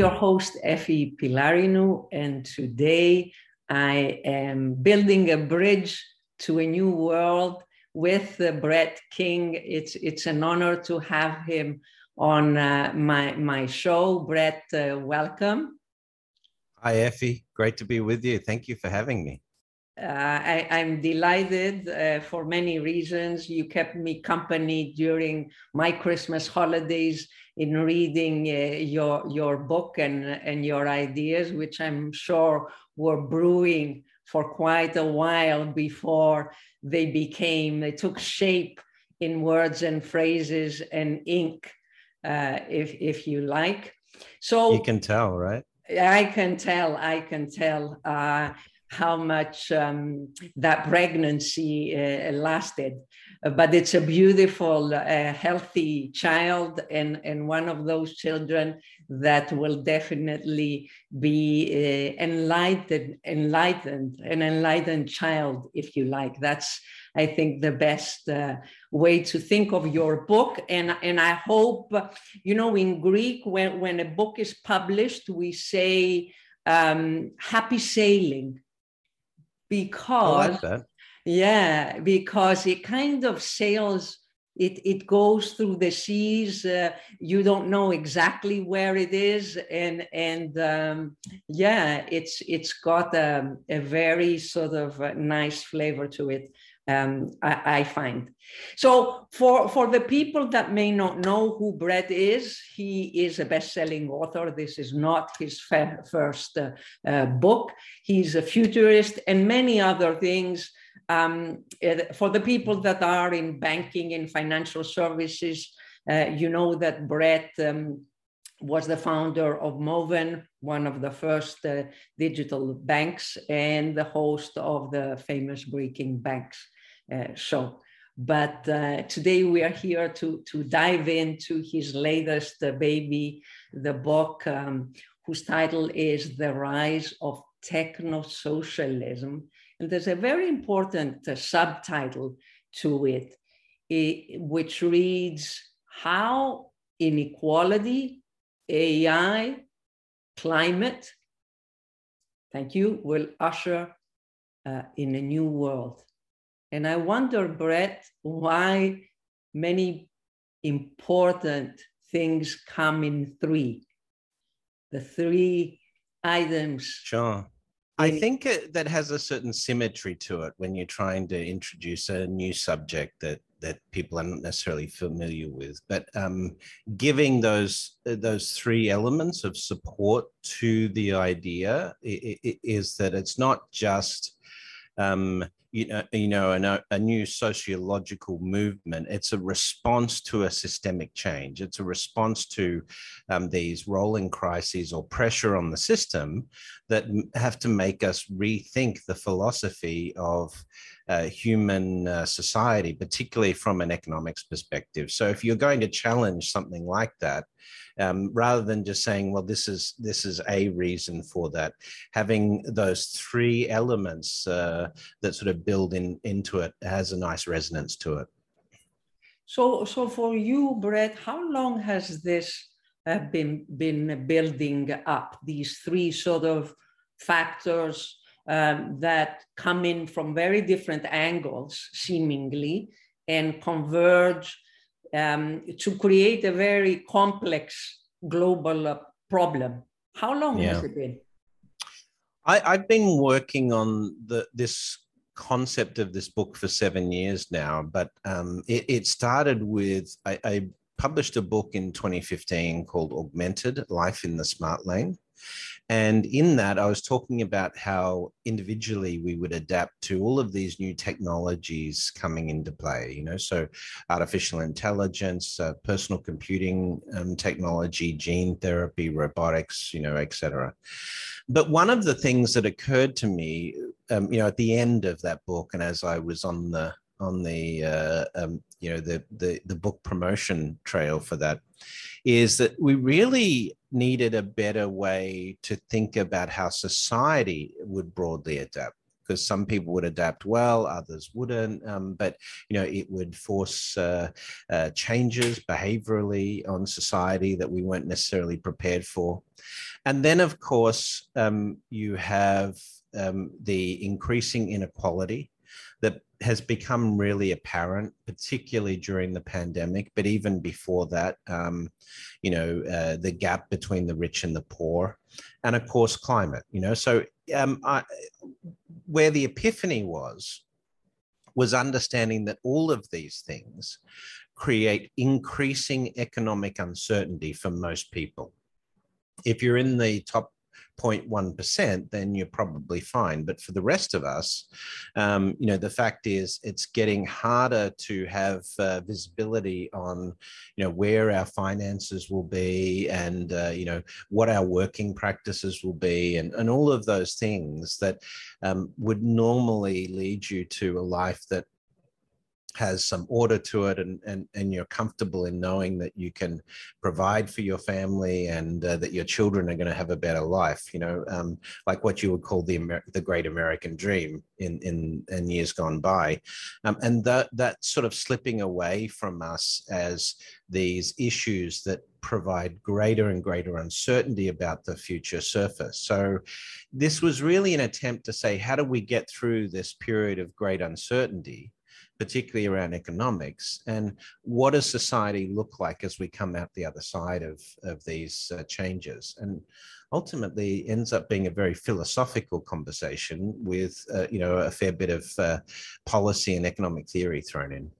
your host, Effie Pylarinou, and today I am building a bridge to a new world with uh, Brett King. It's, it's an honor to have him on uh, my, my show. Brett, uh, welcome. Hi, Effie. Great to be with you. Thank you for having me. Uh, I, am delighted uh, for many reasons. You kept me company during my Christmas holidays in reading uh, your your book and and your ideas, which I'm sure were brewing for quite a while before they became they took shape in words and phrases and ink, uh, if if you like. So you can tell, right? I can tell. I can tell. Uh, how much um, that pregnancy uh, lasted. But it's a beautiful, uh, healthy child, and, and one of those children that will definitely be uh, enlightened, enlightened, an enlightened child, if you like. That's, I think, the best uh, way to think of your book. And, and I hope, you know, in Greek, when, when a book is published, we say, um, happy sailing because like yeah because it kind of sails it it goes through the seas uh, you don't know exactly where it is and and um, yeah it's it's got a, a very sort of nice flavor to it um, I, I, find. So for, for the people that may not know who Brett is, he is a best-selling author. This is not his first uh, uh, book. He's a futurist and many other things. Um, uh, for the people that are in banking and financial services, uh, you know that Brett um, was the founder of Moven, one of the first uh, digital banks, and the host of the famous Breaking Banks show. But uh, today we are here to, to dive into his latest uh, baby, the book um, whose title is The Rise of Technosocialism. And there's a very important subtitle to it, it, which reads How Inequality, AI, Climate, thank you, will usher uh, in a new world. And I wonder, Brett, why many important things come in three. The three items. Sure. I think it, that has a certain symmetry to it when you're trying to introduce a new subject that that people are not necessarily familiar with. But um, giving those those three elements of support to the idea is that it's not just um, you know, you know, a, a new sociological movement. It's a response to a systemic change. It's a response to um, these rolling crises or pressure on the system that have to make us rethink the philosophy of uh, human uh, society, particularly from an economics perspective. So, if you're going to challenge something like that, um, rather than just saying, "Well, this is this is a reason for that," having those three elements uh, that sort of build in into it has a nice resonance to it. So, so for you, Brett, how long has this uh, been been building up? These three sort of factors um, that come in from very different angles, seemingly, and converge um, to create a very complex global uh, problem. How long yeah. has it been? I, I've been working on the, this concept of this book for seven years now, but um, it, it, started with I, I published a book in 2015 called Augmented Life in the Smart Lane. And in that, I was talking about how individually we would adapt to all of these new technologies coming into play. You know, so artificial intelligence, uh, personal computing um, technology, gene therapy, robotics, you know, etc. But one of the things that occurred to me, um, you know, at the end of that book, and as I was on the on the uh, um, you know the, the the book promotion trail for that is that we really needed a better way to think about how society would broadly adapt because some people would adapt well, others wouldn't. Um, but you know, it would force uh, uh, changes behaviorally on society that we weren't necessarily prepared for. And then, of course, um, you have um, the increasing inequality has become really apparent, particularly during the pandemic, but even before that, um, you know, uh, the gap between the rich and the poor, and of course, climate, you know. So, um, I, where the epiphany was, was understanding that all of these things create increasing economic uncertainty for most people. If you're in the top 0.1%, then you're probably fine. But for the rest of us, um, you know, the fact is it's getting harder to have uh, visibility on, you know, where our finances will be and, uh, you know, what our working practices will be and, and all of those things that um, would normally lead you to a life that has some order to it and, and, and you're comfortable in knowing that you can provide for your family and uh, that your children are going to have a better life, you know, um, like what you would call the, Amer- the great American dream in, in, in years gone by. Um, and that, that sort of slipping away from us as these issues that provide greater and greater uncertainty about the future surface. So this was really an attempt to say, how do we get through this period of great uncertainty? Particularly around economics, and what does society look like as we come out the other side of, of these uh, changes? And ultimately ends up being a very philosophical conversation with, uh, you know, a fair bit of uh, policy and economic theory thrown in.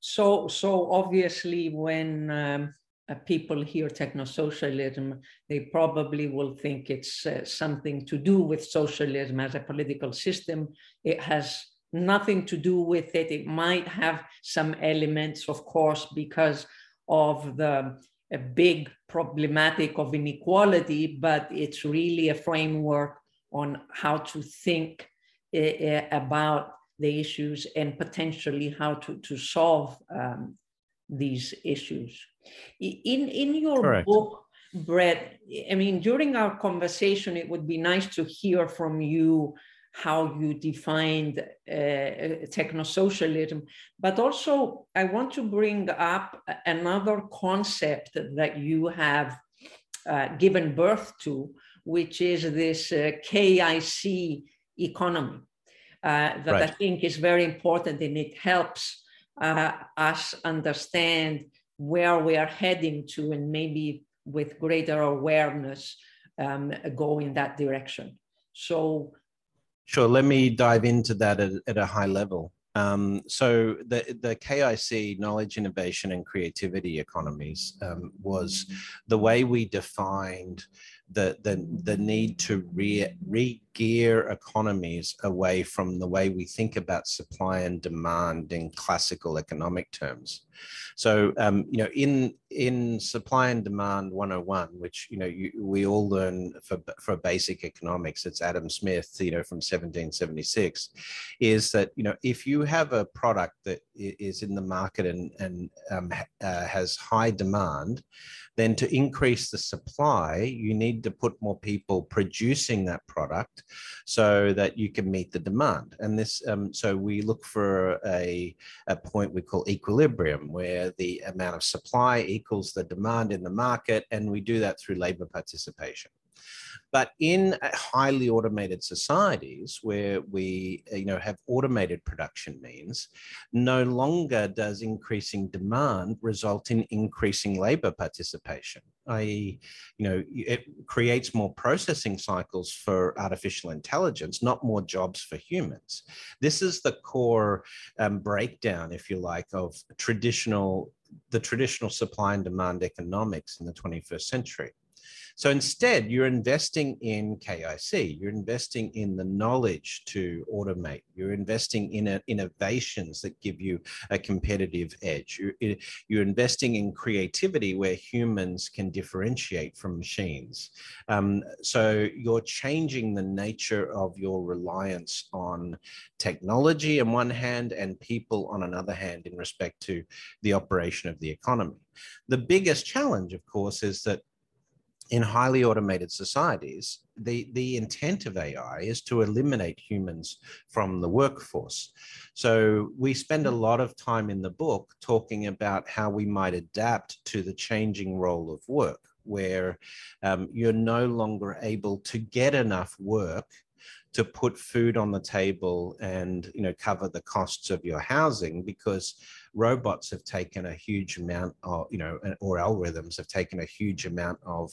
So, so obviously when um, uh, people hear techno-socialism, they probably will think it's uh, something to do with socialism as a political system. It has nothing to do with it. It might have some elements, of course, because of the a big problematic of inequality, but it's really a framework on how to think uh, about the issues and potentially how to, to solve um, these issues. In, in your Correct. book, Brett, I mean, during our conversation, it would be nice to hear from you how you defined uh, techno-socialism. But also, I want to bring up another concept that you have uh, given birth to, which is this uh, KIC economy. Uh, that right. I think is very important and it helps uh, us understand where we are heading to and maybe with greater awareness um, go in that direction. So Sure. Let me dive into that at, at a high level. Um, so the, the KIC, knowledge, innovation, and creativity economies, um, was the way we defined the, the, the need to re, re-gear economies away from the way we think about supply and demand in classical economic terms. So, um, you know, in in supply and demand 101, which you know you, we all learn for for basic economics, it's Adam Smith, you know, from 1776, is that you know if you have a product that is in the market and and um, uh, has high demand, then to increase the supply, you need to put more people producing that product so that you can meet the demand. And this, um, so we look for a, a point we call equilibrium, where the amount of supply equals the demand in the market, and we do that through labor participation. But in highly automated societies where we, you know, have automated production means, no longer does increasing demand result in increasing labor participation. I.e., you know, it creates more processing cycles for artificial intelligence, not more jobs for humans. This is the core um, breakdown, if you like, of traditional the traditional supply and demand economics in the 21st century. So instead, you're investing in KIC, you're investing in the knowledge to automate, you're investing in innovations that give you a competitive edge, you're, you're investing in creativity where humans can differentiate from machines. Um, so you're changing the nature of your reliance on technology on one hand and people on another hand in respect to the operation of the economy. The biggest challenge, of course, is that in highly automated societies, the, the intent of AI is to eliminate humans from the workforce. So we spend a lot of time in the book talking about how we might adapt to the changing role of work, where um, you're no longer able to get enough work to put food on the table and you know cover the costs of your housing because robots have taken a huge amount of you know or algorithms have taken a huge amount of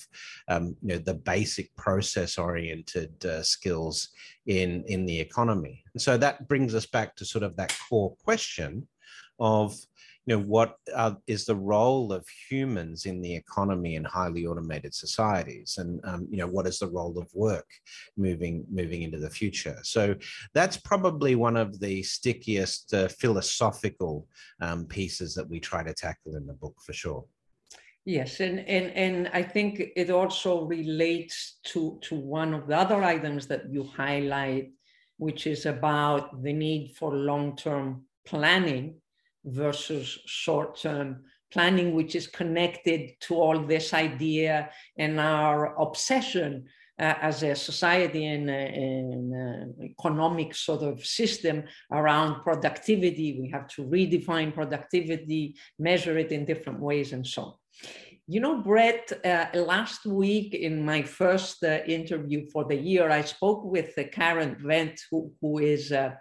um, you know the basic process oriented uh, skills in in the economy. And so that brings us back to sort of that core question of you know what is the role of humans in the economy in highly automated societies? And um, you know what is the role of work moving moving into the future? So that's probably one of the stickiest uh, philosophical um, pieces that we try to tackle in the book for sure. Yes, and, and, and I think it also relates to, to one of the other items that you highlight, which is about the need for long term planning versus short term planning, which is connected to all this idea and our obsession uh, as a society and an economic sort of system around productivity. We have to redefine productivity, measure it in different ways, and so on. You know, Brett, uh, last week in my first uh, interview for the year, I spoke with Karen Wendt, who, who is uh,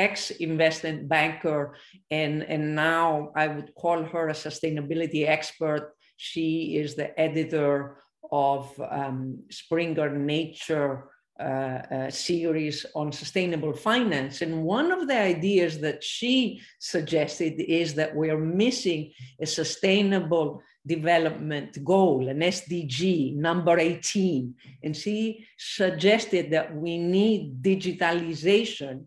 um, ex-investment banker, and, and now I would call her a sustainability expert. She is the editor of um, Springer Nature uh, uh, series on sustainable finance. And one of the ideas that she suggested is that we're missing a sustainable development goal, an SDG, number 18. And she suggested that we need digitalization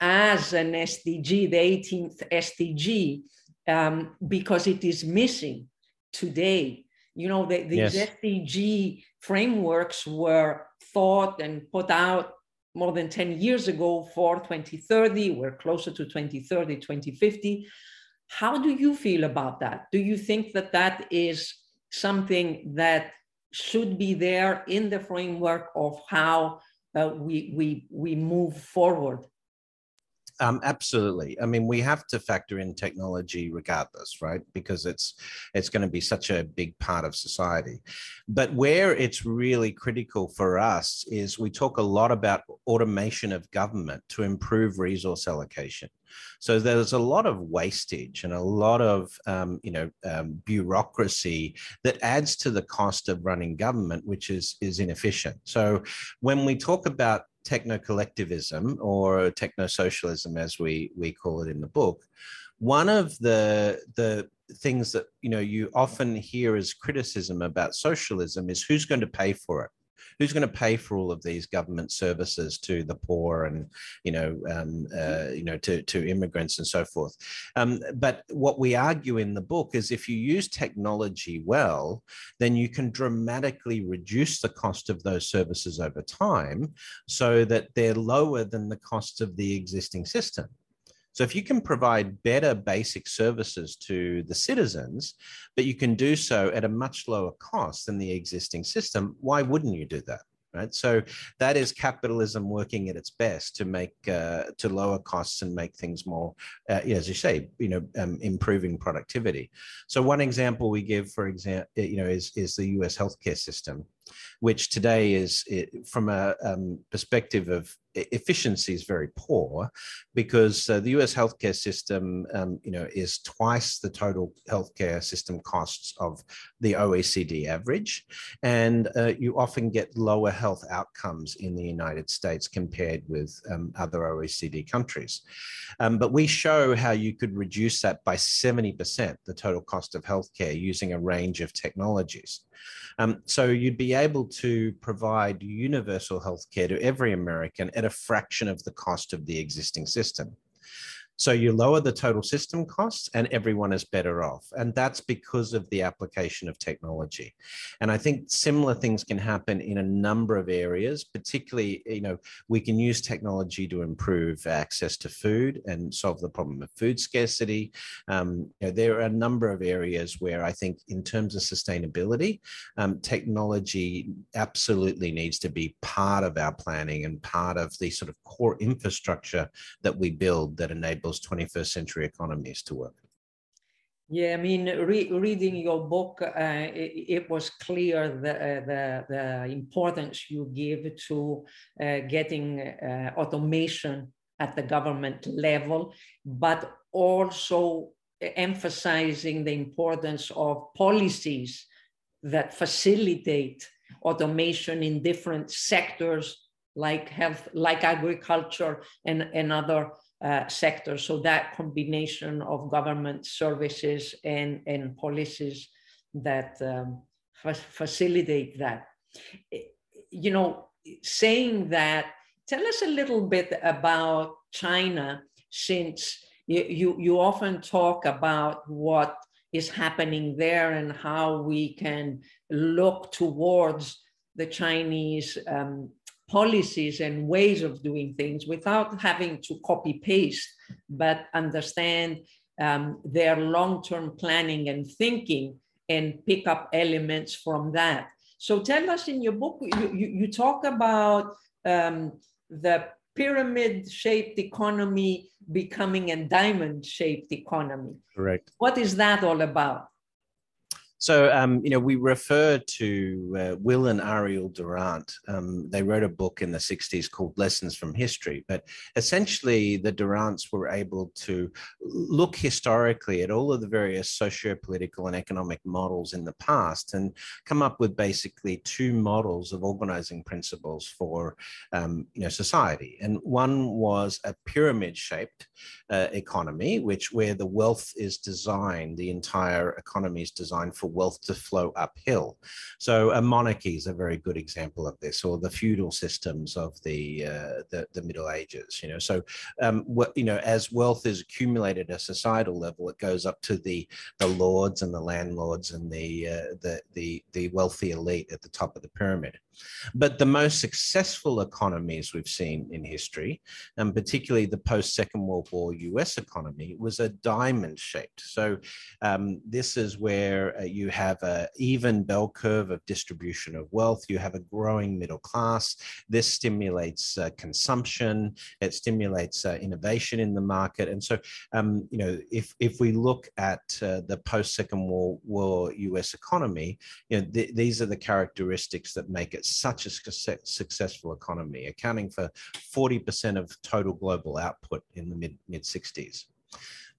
as an SDG, the 18th SDG, um, because it is missing today. You know, the, these yes. SDG frameworks were thought and put out more than 10 years ago for 2030. We're closer to 2030, 2050. How do you feel about that? Do you think that that is something that should be there in the framework of how uh, we, we, we move forward um, absolutely. I mean, we have to factor in technology regardless, right? Because it's it's going to be such a big part of society. But where it's really critical for us is we talk a lot about automation of government to improve resource allocation. So there's a lot of wastage and a lot of um, you know um, bureaucracy that adds to the cost of running government, which is is inefficient. So when we talk about techno collectivism or techno socialism, as we we call it in the book, one of the the things that you know you often hear as criticism about socialism is who's going to pay for it who's going to pay for all of these government services to the poor and you know um, uh, you know to, to immigrants and so forth? Um, but what we argue in the book is if you use technology well then you can dramatically reduce the cost of those services over time so that they're lower than the cost of the existing system so if you can provide better basic services to the citizens, but you can do so at a much lower cost than the existing system, why wouldn't you do that? Right. So that is capitalism working at its best to make uh, to lower costs and make things more, uh, as you say, you know, um, improving productivity. So one example we give, for example, you know, is is the U.S. healthcare system which today is from a um, perspective of efficiency is very poor because uh, the US healthcare system, um, you know, is twice the total healthcare system costs of the OECD average. And uh, you often get lower health outcomes in the United States compared with um, other OECD countries. Um, but we show how you could reduce that by 70%, the total cost of healthcare using a range of technologies. Um, so you'd be able to provide universal health care to every American at a fraction of the cost of the existing system. So you lower the total system costs and everyone is better off. And that's because of the application of technology. And I think similar things can happen in a number of areas, particularly, you know, we can use technology to improve access to food and solve the problem of food scarcity. Um, you know, there are a number of areas where I think in terms of sustainability, um, technology absolutely needs to be part of our planning and part of the sort of core infrastructure that we build that enables enables 21st century economies to work. Yeah, I mean, re reading your book, uh, it, it, was clear the, uh, the, the, importance you give to uh, getting uh, automation at the government level, but also emphasizing the importance of policies that facilitate automation in different sectors like health, like agriculture and, and other uh, sector. So that combination of government services and, and policies that um, fa facilitate that. You know, saying that, tell us a little bit about China, since you, you, you often talk about what is happening there and how we can look towards the Chinese um, policies and ways of doing things without having to copy paste, but understand um, their long term planning and thinking and pick up elements from that. So tell us in your book, you, you, you talk about um, the pyramid shaped economy becoming a diamond shaped economy. Correct. What is that all about? So, um, you know, we refer to uh, Will and Ariel Durant. Um, they wrote a book in the 60s called Lessons from History. But essentially, the Durants were able to look historically at all of the various socio-political and economic models in the past and come up with basically two models of organizing principles for, um, you know, society. And one was a pyramid-shaped uh, economy, which where the wealth is designed, the entire economy is designed for wealth to flow uphill. So a monarchy is a very good example of this, or the feudal systems of the uh, the, the, Middle Ages. You know, so um, what you know, as wealth is accumulated at a societal level, it goes up to the the lords and the landlords and the uh, the the the wealthy elite at the top of the pyramid. But the most successful economies we've seen in history, and particularly the post Second World War US economy, was a diamond shaped. So um, this is where uh, you have an even bell curve of distribution of wealth. You have a growing middle class. This stimulates uh, consumption. It stimulates uh, innovation in the market. And so, um, you know, if if we look at uh, the post Second World War US economy, you know, th these are the characteristics that make it such a successful economy, accounting for 40% of total global output in the mid 60s.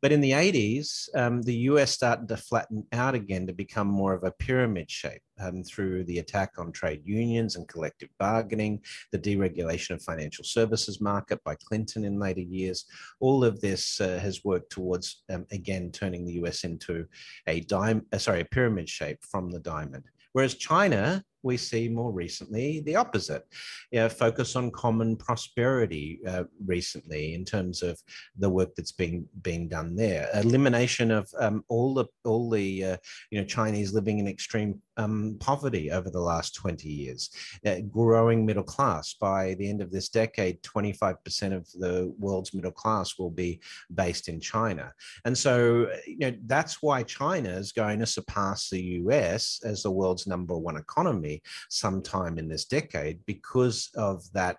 But in the 80s, um, the US started to flatten out again to become more of a pyramid shape um, through the attack on trade unions and collective bargaining, the deregulation of financial services market by Clinton in later years. All of this uh, has worked towards, um, again, turning the US into a dime, uh, sorry, a pyramid shape from the diamond. Whereas China we see more recently the opposite. You know, focus on common prosperity uh, recently in terms of the work that's being being done there. Elimination of um, all the all the uh, you know Chinese living in extreme um, poverty over the last 20 years, uh, growing middle class. By the end of this decade, 25% of the world's middle class will be based in China. And so, you know, that's why China is going to surpass the US as the world's number one economy sometime in this decade because of that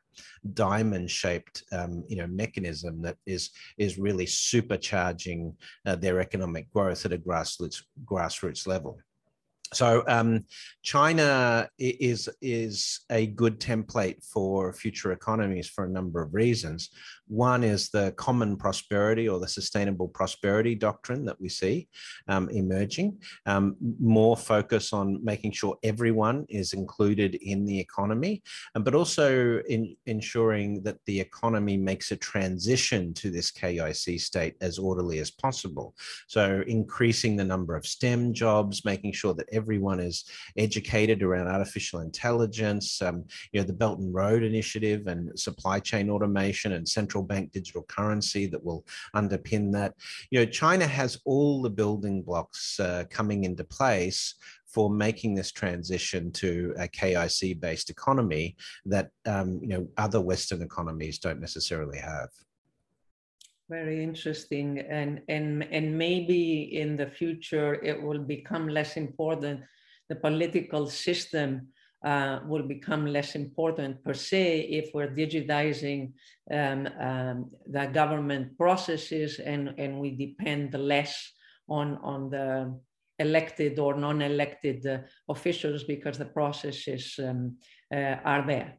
diamond shaped um, you know mechanism that is is really supercharging uh, their economic growth at a grassroots grassroots level so um, China is is a good template for future economies for a number of reasons. One is the common prosperity or the sustainable prosperity doctrine that we see um, emerging. Um, more focus on making sure everyone is included in the economy, um, but also in ensuring that the economy makes a transition to this KIC state as orderly as possible. So increasing the number of STEM jobs, making sure that everyone is educated around artificial intelligence, um, you know, the Belt and Road Initiative and supply chain automation and central bank digital currency that will underpin that. You know, China has all the building blocks uh, coming into place for making this transition to a KIC based economy that um, you know other Western economies don't necessarily have. Very interesting, and and and maybe in the future it will become less important. The political system uh, will become less important per se if we're digitizing um, um, the government processes and and we depend less on on the elected or non-elected uh, officials because the processes um, uh, are there.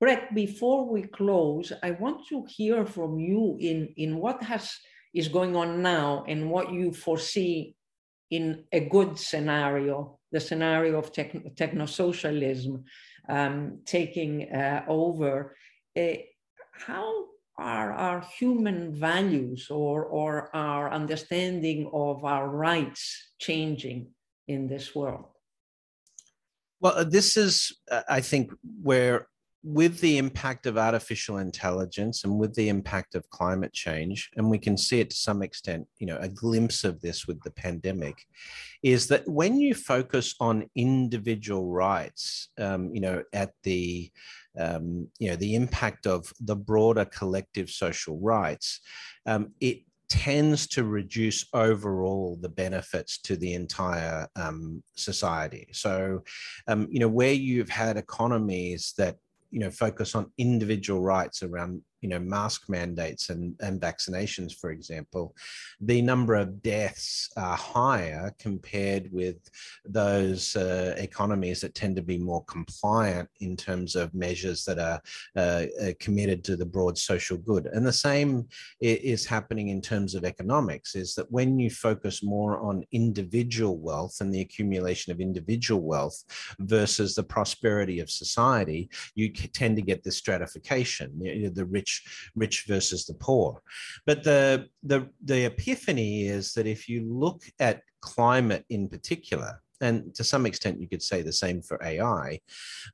Brett, before we close, I want to hear from you in, in what has is going on now and what you foresee in a good scenario, the scenario of tech, technosocialism um, taking uh, over. Uh, how are our human values or, or our understanding of our rights changing in this world? Well, uh, this is, uh, I think, where with the impact of artificial intelligence and with the impact of climate change, and we can see it to some extent, you know, a glimpse of this with the pandemic, is that when you focus on individual rights, um, you know, at the um, you know the impact of the broader collective social rights, um, it tends to reduce overall the benefits to the entire um, society. So, um, you know, where you've had economies that you know focus on individual rights around you know mask mandates and, and vaccinations for example the number of deaths are higher compared with those uh, economies that tend to be more compliant in terms of measures that are uh, uh committed to the broad social good. And the same is happening in terms of economics is that when you focus more on individual wealth and the accumulation of individual wealth versus the prosperity of society you tend to get this stratification the rich rich rich versus the poor but the the the epiphany is that if you look at climate in particular and to some extent you could say the same for ai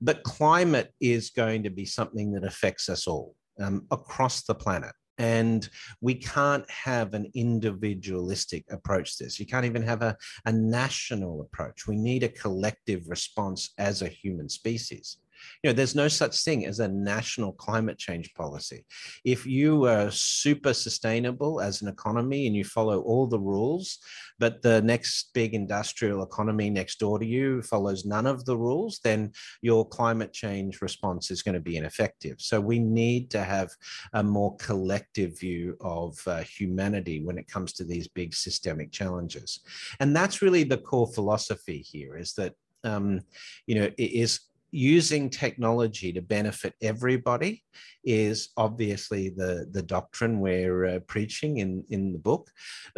but climate is going to be something that affects us all um, across the planet and we can't have an individualistic approach to this. You can't even have a, a national approach. We need a collective response as a human species. You know, there's no such thing as a national climate change policy. If you are super sustainable as an economy and you follow all the rules, but the next big industrial economy next door to you follows none of the rules, then your climate change response is going to be ineffective. So we need to have a more collective view of uh, humanity when it comes to these big systemic challenges. And that's really the core philosophy here is that um, you know, it is using technology to benefit everybody is obviously the the doctrine we're uh, preaching in in the book.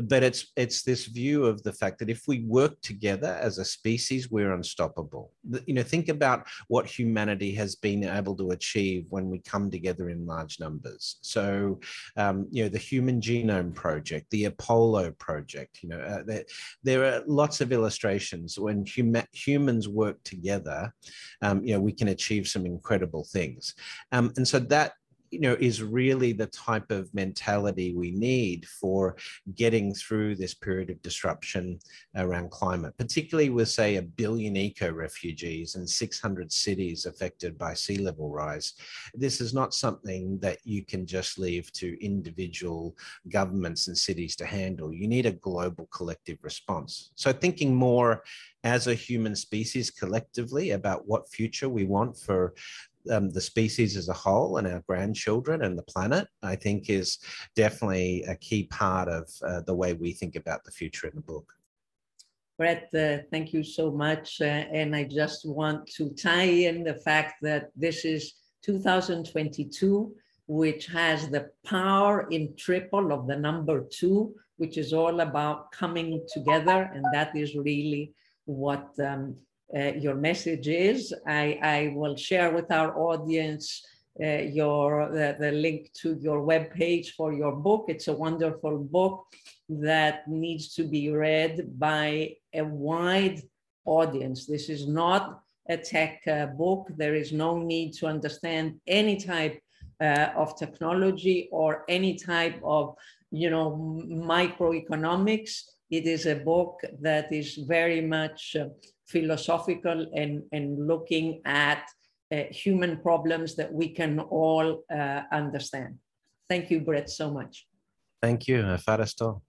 But it's it's this view of the fact that if we work together as a species we're unstoppable. You know think about what humanity has been able to achieve when we come together in large numbers. So um, you know the human genome project the apollo project you know uh, there, there are lots of illustrations when huma- humans work together um, you know we can achieve some incredible things. Um, and so that you know is really the type of mentality we need for getting through this period of disruption around climate particularly with say a billion eco refugees and 600 cities affected by sea level rise. This is not something that you can just leave to individual governments and cities to handle. You need a global collective response. So thinking more as a human species collectively about what future we want for um, the species as a whole and our grandchildren and the planet, I think is definitely a key part of uh, the way we think about the future in the book. Brett, uh, thank you so much. Uh, and I just want to tie in the fact that this is 2022, which has the power in triple of the number two, which is all about coming together. And that is really what um, uh, your message is. I, I will share with our audience uh, your the, the, link to your web page for your book. It's a wonderful book that needs to be read by a wide audience. This is not a tech uh, book. There is no need to understand any type uh, of technology or any type of, you know, microeconomics. It is a book that is very much uh, philosophical and, and looking at uh, human problems that we can all uh, understand. Thank you, Brett, so much. Thank you. Ευχαριστώ.